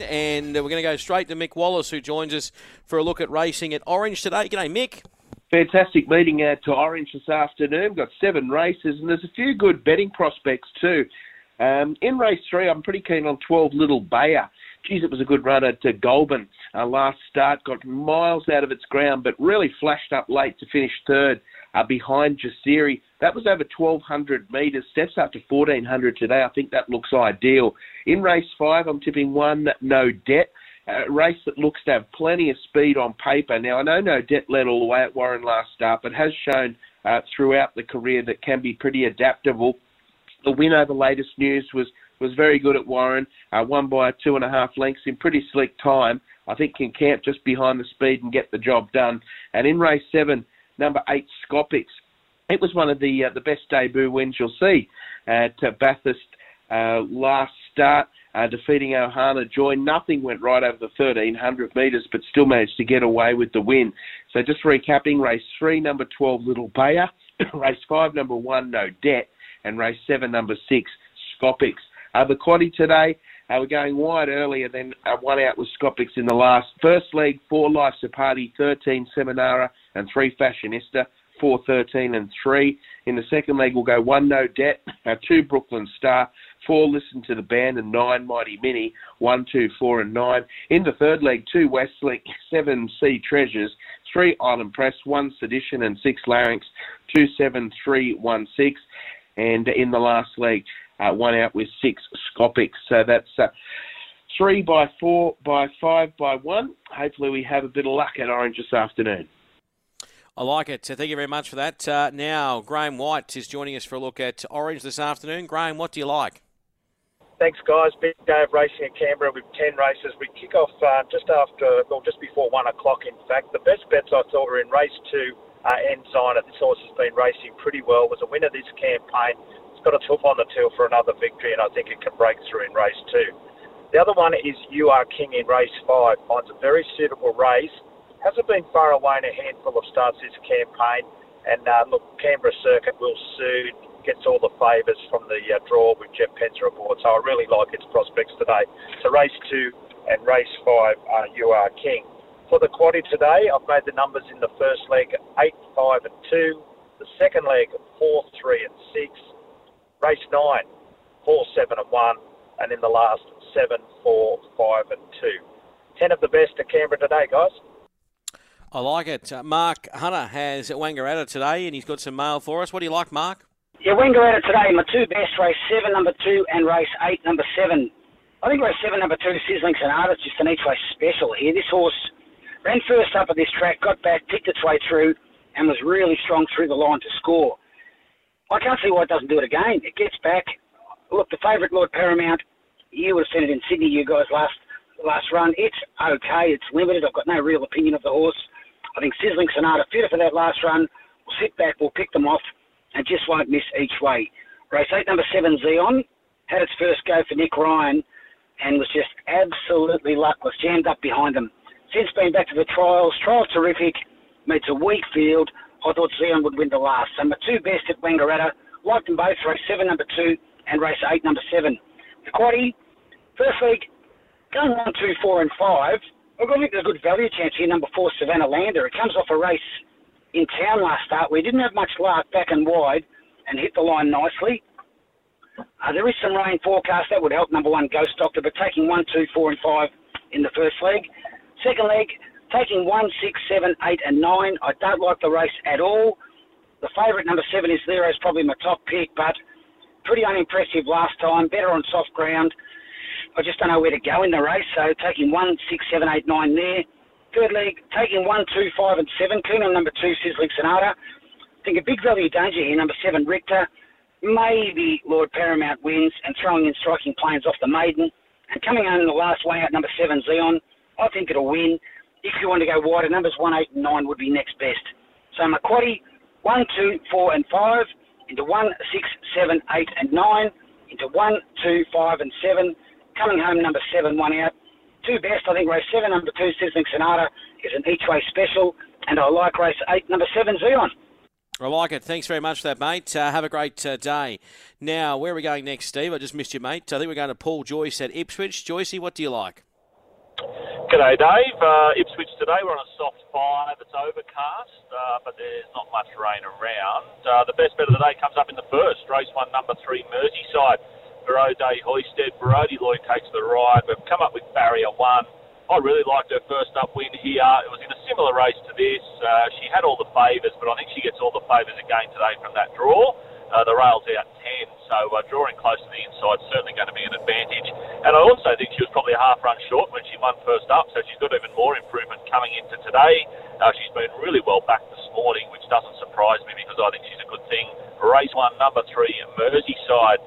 And we're going to go straight to Mick Wallace, who joins us for a look at racing at Orange today. G'day, Mick. Fantastic meeting out to Orange this afternoon. Got seven races, and there's a few good betting prospects too. Um, in race three, I'm pretty keen on 12 Little Bayer. Geez, it was a good runner to uh, Goulburn. Our last start got miles out of its ground, but really flashed up late to finish third uh, behind Jasiri. That was over 1,200 metres, steps up to 1,400 today. I think that looks ideal. In race five, I'm tipping one, No Debt. A race that looks to have plenty of speed on paper. Now, I know No Debt led all the way at Warren last start, but has shown uh, throughout the career that can be pretty adaptable. The win over latest news was was very good at Warren, uh, won by two and a half lengths in pretty slick time. I think can camp just behind the speed and get the job done. And in race seven, number eight, Scopix. It was one of the uh, the best debut wins you'll see at uh, Bathurst uh, last start, uh, defeating Ohana Joy. Nothing went right over the 1300 metres, but still managed to get away with the win. So just recapping, race three, number 12, Little Bayer, race five, number one, No Debt, and race seven, number six, Scopix. Uh, the quaddy today, uh, we're going wide earlier than uh, one out with Scopix in the last. First leg, four Life's a Party, 13 Seminara, and three Fashionista, four, 13, and three. In the second leg, we'll go one No Debt, uh, two Brooklyn Star, four Listen to the Band, and nine Mighty Mini, one, two, four, and nine. In the third leg, two Westlink, seven Sea Treasures, three Island Press, one Sedition, and six Larynx, two, seven, three, one, six. And in the last leg, uh, one out with six Scopix. So that's uh, three by four by five by one. Hopefully, we have a bit of luck at Orange this afternoon. I like it. Thank you very much for that. Uh, now, Graham White is joining us for a look at Orange this afternoon. Graham, what do you like? Thanks, guys. Big day of racing at Canberra with 10 races. We kick off uh, just after, well, just before 1 o'clock, in fact. The best bets I thought were in race 2, uh, Ensign. This horse has been racing pretty well. Was a winner this campaign got its hoof on the till for another victory, and I think it can break through in race two. The other one is You Are King in race five. Finds a very suitable race. Hasn't been far away in a handful of starts this campaign. And uh, look, Canberra Circuit will soon gets all the favours from the uh, draw with Jeff Penza aboard. So I really like its prospects today. So race two and race five, uh, You Are King. For the quaddy today, I've made the numbers in the first leg eight, five, and two. The second leg four, three, and six race nine, four, seven, and one, and in the last seven, four, five, and two. Ten of the best at Canberra today, guys. I like it. Uh, Mark Hunter has Wangaratta today, and he's got some mail for us. What do you like, Mark? Yeah, Wangaratta today, my two best, race seven, number two, and race eight, number seven. I think race seven, number two, Sizzling Sonata, just an each way special here. This horse ran first up at this track, got back, picked its way through, and was really strong through the line to score. I can't see why it doesn't do it again. It gets back. Look, the favourite Lord Paramount, you would have seen it in Sydney, you guys, last last run. It's okay. It's limited. I've got no real opinion of the horse. I think Sizzling Sonata, fitter for that last run. We'll sit back, we'll pick them off, and just won't miss each way. Race 8, number 7, Xeon, had its first go for Nick Ryan and was just absolutely luckless, jammed up behind them. Since being back to the trials, trials terrific, meets a weak field, I thought Zion would win the last. So my two best at Wangaratta, liked them both, race 7, number 2, and race 8, number 7. The quaddy, first week, going 1, 2, 4, and 5. I've got a good value chance here, number 4, Savannah Lander. It comes off a race in town last start where he didn't have much luck back and wide and hit the line nicely. Uh, there is some rain forecast that would help number one Ghost Doctor, but taking one, two, four, and five in the first leg. Second leg, Taking one, six, seven, eight, and nine. I don't like the race at all. The favourite number seven is there as probably my top pick, but pretty unimpressive last time. Better on soft ground. I just don't know where to go in the race. So taking one, six, seven, eight, nine there. Third leg, taking one, two, five, and seven. Keen on number two, Sizzling Sonata. I think a big value danger here, number seven, Richter. Maybe Lord Paramount wins and throwing in striking planes off the maiden. And coming on in the last way out, number seven, Zeon. I think it'll win if you want to go wider, numbers 1, 8, and 9 would be next best. So Macquarie, 1, 2, 4, and 5, into 1, 6, 7, 8, and 9, into 1, 2, 5, and 7. Coming home, number 7, 1 out. Two best, I think race 7, number 2, Sizzling Sonata, is an each way special, and I like race 8, number 7, Xeon. I like it. Thanks very much for that, mate. Uh, have a great uh, day. Now, where are we going next, Steve? I just missed you, mate. I think we're going to Paul Joyce at Ipswich. Joycey, what do you like? G'day, Dave. Uh, Ipswich today, we're on a soft five. It's overcast, uh, but there's not much rain around. Uh, the best bet of the day comes up in the first. Race one, number three, Merseyside. Barode Hoisted. Brody Lloyd takes the ride. We've come up with barrier one. I really liked her first up win here. It was in a similar race to this. Uh, she had all the favours, but I think she gets all the favours again today from that draw. Uh, the rail's out 10, so uh, drawing close to the inside certainly going to be an advantage. And I also think she was probably a half run short when she won first up, so she's got even more improvement coming into today. Uh, she's been really well back this morning, which doesn't surprise me because I think she's a good thing. Race one, number three, Merseyside.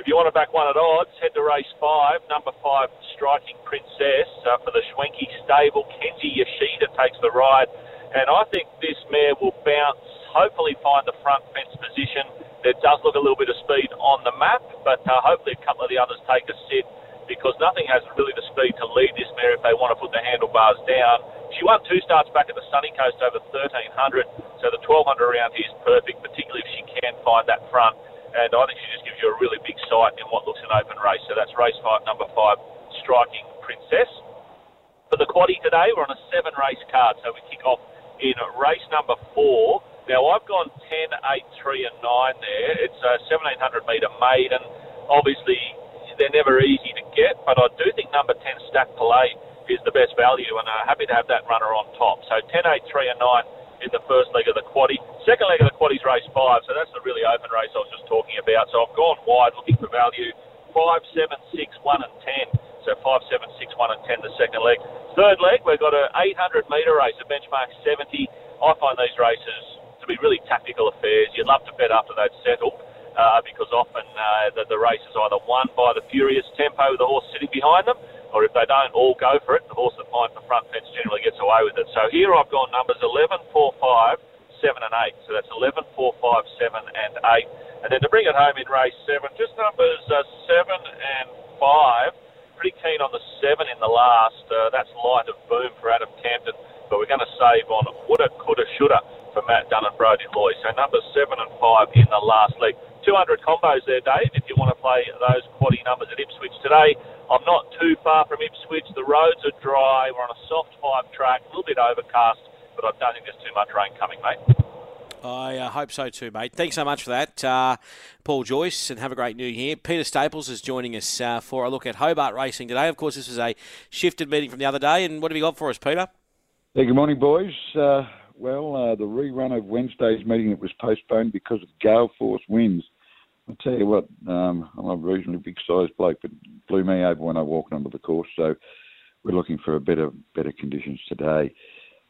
If you want to back one at odds, head to race five, number five, Striking Princess uh, for the Schwenky stable. Kenji Yoshida takes the ride. And I think this mare will bounce, hopefully find the front fence position there does look a little bit of speed on the map, but uh, hopefully a couple of the others take a sit because nothing has really the speed to lead this mare if they want to put the handlebars down. She won two starts back at the Sunny Coast over 1300, so the 1200 around here is perfect, particularly if she can find that front. And I think she just gives you a really big sight in what looks an open race. So that's race five, number five, Striking Princess. For the quaddy today, we're on a seven race card, so we kick off in race number four. Now, I've gone 10, 8, 3, and 9 there. It's a 1700 metre maiden. Obviously, they're never easy get, but I do think number 10, Stack Palais, is the best value, and uh, happy to have that runner on top. So 10, 8, 3, and 9 in the first leg of the quaddy. Second leg of the quaddy's race 5, so that's the really open race I was just talking about. So I've gone wide looking for value. 5, 7, 6, 1, and 10. So 5, 7, 6, 1, and 10 the second leg. Third leg, we've got an 800 metre race, a benchmark 70. I find these races to be really tactical affairs. You'd love to bet after they've settled uh, because often uh, the, the race is either won by the furious tempo of the horse sitting behind them, or if they don't all go for it, the horse that finds the front fence generally gets away with it. So here I've gone numbers 11, 4, 5, 7 and 8. So that's 11, 4, 5, 7 and 8. And then to bring it home in race 7, just numbers uh, 7 and 5. Pretty keen on the 7 in the last. Uh, that's light of boom for Adam Campton. But we're going to save on woulda, coulda, shoulda for Matt Dunn and Brody Lloyd. So numbers seven and five in the last leg. 200 combos there, Dave, if you want to play those quaddy numbers at Ipswich today. I'm not too far from Ipswich. The roads are dry. We're on a soft five track, a little bit overcast, but I don't think there's too much rain coming, mate. I uh, hope so too, mate. Thanks so much for that, uh, Paul Joyce, and have a great new year. Peter Staples is joining us uh, for a look at Hobart racing today. Of course, this is a shifted meeting from the other day, and what have you got for us, Peter? Hey, good morning, boys. Uh, well, uh, the rerun of Wednesday's meeting that was postponed because of gale force winds. I tell you what, um, I'm a reasonably big sized bloke, but blew me over when I walked onto the course. So we're looking for a better better conditions today.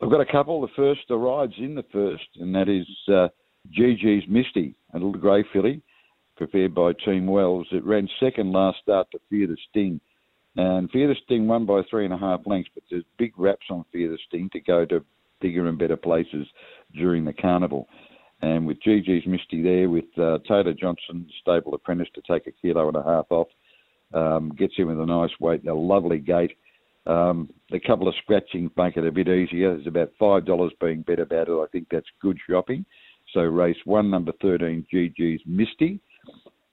I've got a couple. The first, the ride's in the first, and that is uh, GG's Misty, a little grey filly, prepared by Team Wells. It ran second last start to Fear the Sting. And Fear the Sting won by three and a half lengths, but there's big raps on Fear the Sting to go to bigger and better places during the carnival. And with GG's Misty there, with uh, Taylor Johnson, stable apprentice, to take a kilo and a half off, um, gets in with a nice weight, a lovely gait. Um, the couple of scratchings make it a bit easier. There's about five dollars being bet about it. I think that's good shopping. So race one, number thirteen, GG's Misty,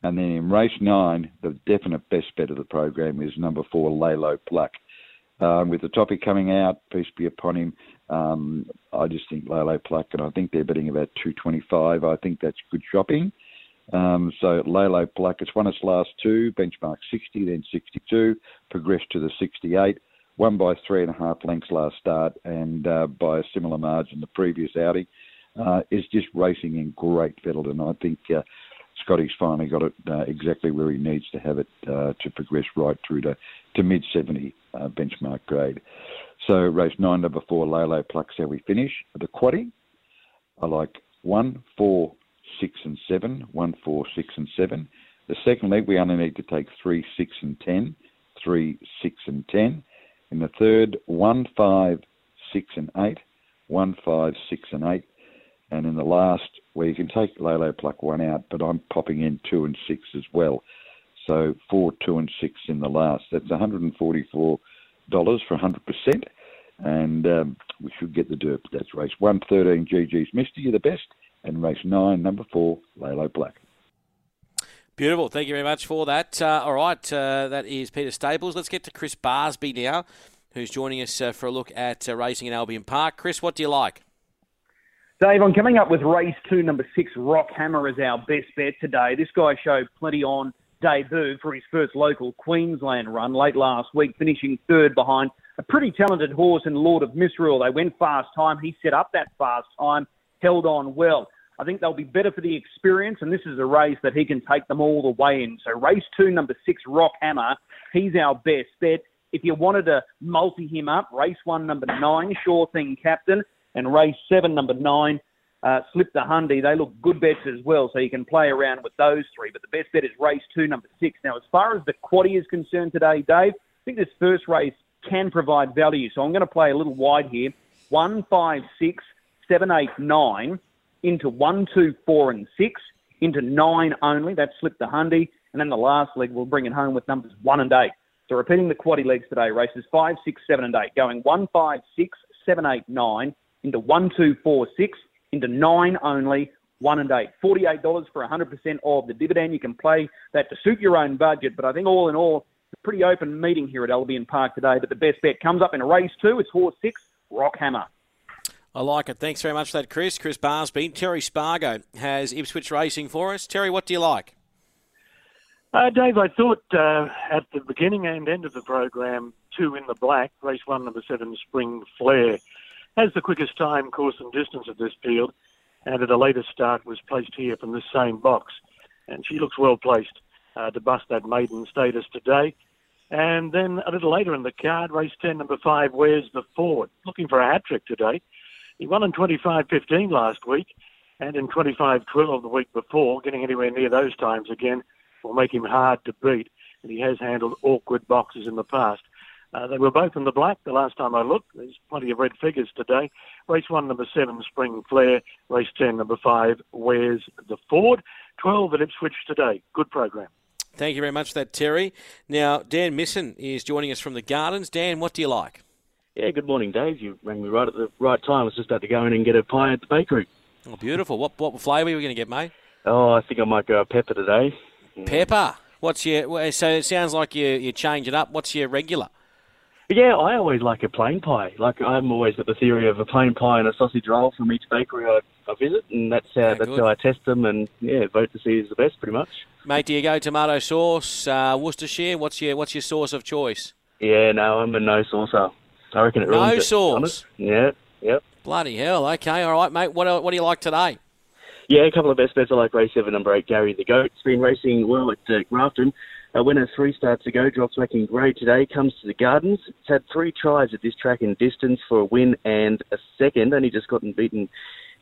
and then in race nine, the definite best bet of the program is number four, Lalo Pluck. Um, with the topic coming out, peace be upon him. Um, I just think Lalo Pluck, and I think they're betting about 225. I think that's good shopping. Um, so Lalo Pluck, it's won its last two, benchmark 60, then 62, progressed to the 68, won by three and a half lengths last start, and uh, by a similar margin the previous outing. Uh, is just racing in great fettle, and I think uh, Scotty's finally got it uh, exactly where he needs to have it uh, to progress right through to, to mid 70 uh, benchmark grade. So race nine, number four, Lalo Plucks how we finish. The quaddy, I like one, four, six, and seven. One, four, six, and seven. The second leg, we only need to take three, six, and ten. Three, six, and ten. In the third, one, five, six, and eight. One, five, six, and eight. And in the last, where you can take Lalo Pluck one out, but I'm popping in two and six as well. So four, two, and six in the last. That's 144 dollars for 100 percent and um, we should get the derp. That's race one, thirteen GG's Misty, you're the best, and race nine, number four, Lalo Pluck. Beautiful. Thank you very much for that. Uh, all right, uh, that is Peter Staples. Let's get to Chris Barsby now, who's joining us uh, for a look at uh, racing in Albion Park. Chris, what do you like? Dave, I'm coming up with race two, number six, Rock Hammer as our best bet today. This guy showed plenty on debut for his first local Queensland run late last week, finishing third behind a pretty talented horse in Lord of Misrule. They went fast time. He set up that fast time, held on well. I think they'll be better for the experience, and this is a race that he can take them all the way in. So race two, number six, Rock Hammer, he's our best bet. If you wanted to multi him up, race one, number nine, Sure Thing Captain, and race seven, number nine, uh, Slip the Hundy. They look good bets as well, so you can play around with those three. But the best bet is race two, number six. Now, as far as the quaddy is concerned today, Dave, I think this first race can provide value. So I'm going to play a little wide here. One, five, six, seven, eight, nine into one, two, four, and six into nine only. That Slip the Hundy. And then the last leg, we'll bring it home with numbers one and eight. So repeating the quaddy legs today, races five, six, seven, and eight, going one, five, six, seven, eight, nine into one, two, four, six into nine only, one and eight. $48 for 100% of the dividend. You can play that to suit your own budget, but I think all in all, it's a pretty open meeting here at Albion Park today. But the best bet comes up in a race two. It's horse six, Rock Hammer. I like it. Thanks very much for that, Chris. Chris Barsby. Terry Spargo has Ipswich Racing for us. Terry, what do you like? Uh, Dave, I thought uh, at the beginning and end of the program, two in the black, race one, number seven, Spring Flare, has the quickest time, course, and distance of this field, and at a later start was placed here from this same box. And she looks well placed uh, to bust that maiden status today. And then a little later in the card, race 10, number 5, Where's the Ford? Looking for a hat trick today. He won in 25.15 last week and in 25.12 the week before. Getting anywhere near those times again will make him hard to beat. And he has handled awkward boxes in the past. Uh, they were both in the black the last time I looked. There's plenty of red figures today. Race 1, number 7, Spring Flare. Race 10, number 5, Where's the Ford? 12 at Ipswich today. Good program. Thank you very much for that, Terry. Now, Dan Misson is joining us from the Gardens. Dan, what do you like? Yeah, good morning, Dave. You rang me right at the right time. I was just about to go in and get a pie at the bakery. Oh, beautiful. What what flavour are we going to get, mate? Oh, I think I might go pepper today. Pepper. What's your? So it sounds like you you change it up. What's your regular? Yeah, I always like a plain pie. Like I'm always got the theory of a plain pie and a sausage roll from each bakery I, I visit, and that's how that's good. how I test them and yeah, vote to see who's the best, pretty much. Mate, do you go tomato sauce, uh, Worcestershire? What's your what's your sauce of choice? Yeah, no, I'm a no saucer. I reckon it No ruins it, sauce? honest. Yeah, yep. Bloody hell. Okay, all right, mate. What what do you like today? Yeah, a couple of best bets. I like race seven, number eight, Gary the Goat. It's been racing well at uh, Grafton. A winner three starts ago, drops back in grade today, comes to the Gardens. It's had three tries at this track in distance for a win and a second. Only just gotten beaten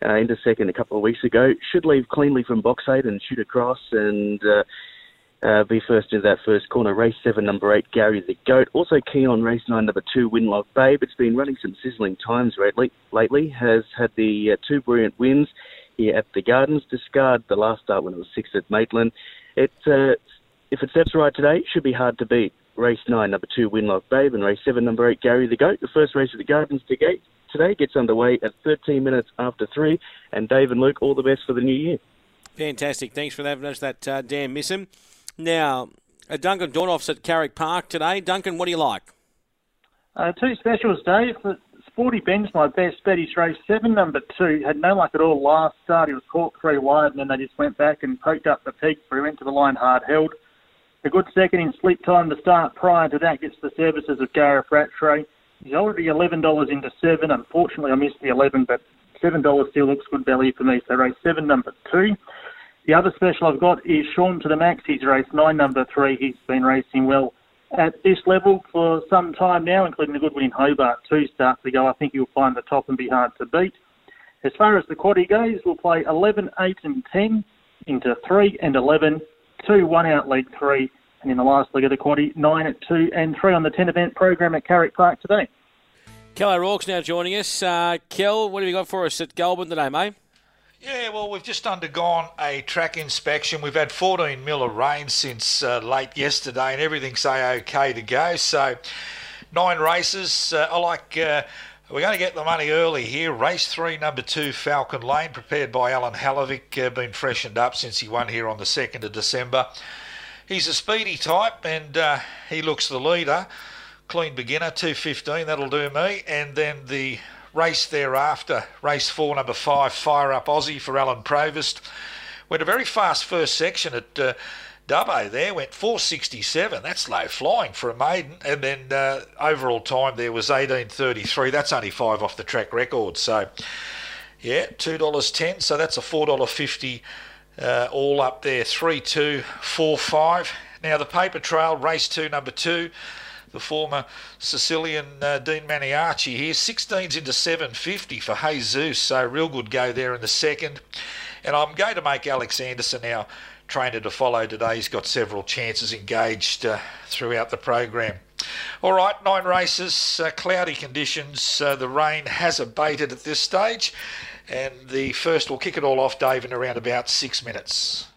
uh, into second a couple of weeks ago. Should leave cleanly from box eight and shoot across and uh, uh, be first into that first corner. Race seven, number eight, Gary the Goat. Also keen on race nine, number two, Winlock Babe. It's been running some sizzling times lately. Lately has had the uh, two brilliant wins here at the Gardens. Discard the last start when it was sixth at Maitland. It uh, if it steps right today, it should be hard to beat. Race nine, number two, Winlock Babe, and race seven, number eight, Gary the Goat. The first race of the Gardens to gate today gets underway at 13 minutes after three. And Dave and Luke, all the best for the new year. Fantastic. Thanks for that. That's that uh, Dan Missum. Now, uh, Duncan Dornoff's at Carrick Park today. Duncan, what do you like? Uh, two specials, Dave. The Sporty Ben's my best bet. He's race seven, number two. Had no luck at all last start. He was caught three wide, and then they just went back and poked up the peak. So he went to the line hard held. A good second in sleep time to start. Prior to that, gets the services of Gareth Rattray. He's already eleven dollars into seven. Unfortunately, I missed the eleven, but seven dollars still looks good value for me. So race seven, number two. The other special I've got is Sean to the Max. He's raced nine, number three. He's been racing well at this level for some time now, including a good win in Hobart. Two starts ago. I think you'll find the top and be hard to beat. As far as the quaddy goes, we'll play 11, 8 and 10 into 3 and 11, 2, 1 out league 3, and in the last leg of the quaddy, 9 at 2 and 3 on the 10 event program at Carrick Park today. Kel O'Rourke's now joining us. Uh, Kel, what have you got for us at Goulburn today, mate? Yeah, well, we've just undergone a track inspection. We've had 14 mil of rain since uh, late yesterday, and everything's say okay to go. So, nine races. Uh, I like. We're going to get the money early here. Race three, number two, Falcon Lane, prepared by Alan Halovic, uh, been freshened up since he won here on the 2nd of December. He's a speedy type, and uh, he looks the leader. clean beginner, 215, that'll do me. And then the race thereafter, race four, number five, Fire Up Aussie for Alan Provost. Went a very fast first section at uh, Dubbo there, went 467. That's low flying for a maiden. And then uh, overall time there was 1833. That's only five off the track record. So, yeah, $2.10. So that's a $4.50 uh, all up there. 3 2 4 5. Now, the paper trail, race two, number two the former Sicilian uh, Dean Maniaci here. 16s into 750 for Jesus, so real good go there in the second. And I'm going to make Alex Anderson now trainer to follow today. He's got several chances engaged uh, throughout the program. All right, nine races, uh, cloudy conditions. Uh, the rain has abated at this stage. And the first will kick it all off, Dave, in around about six minutes.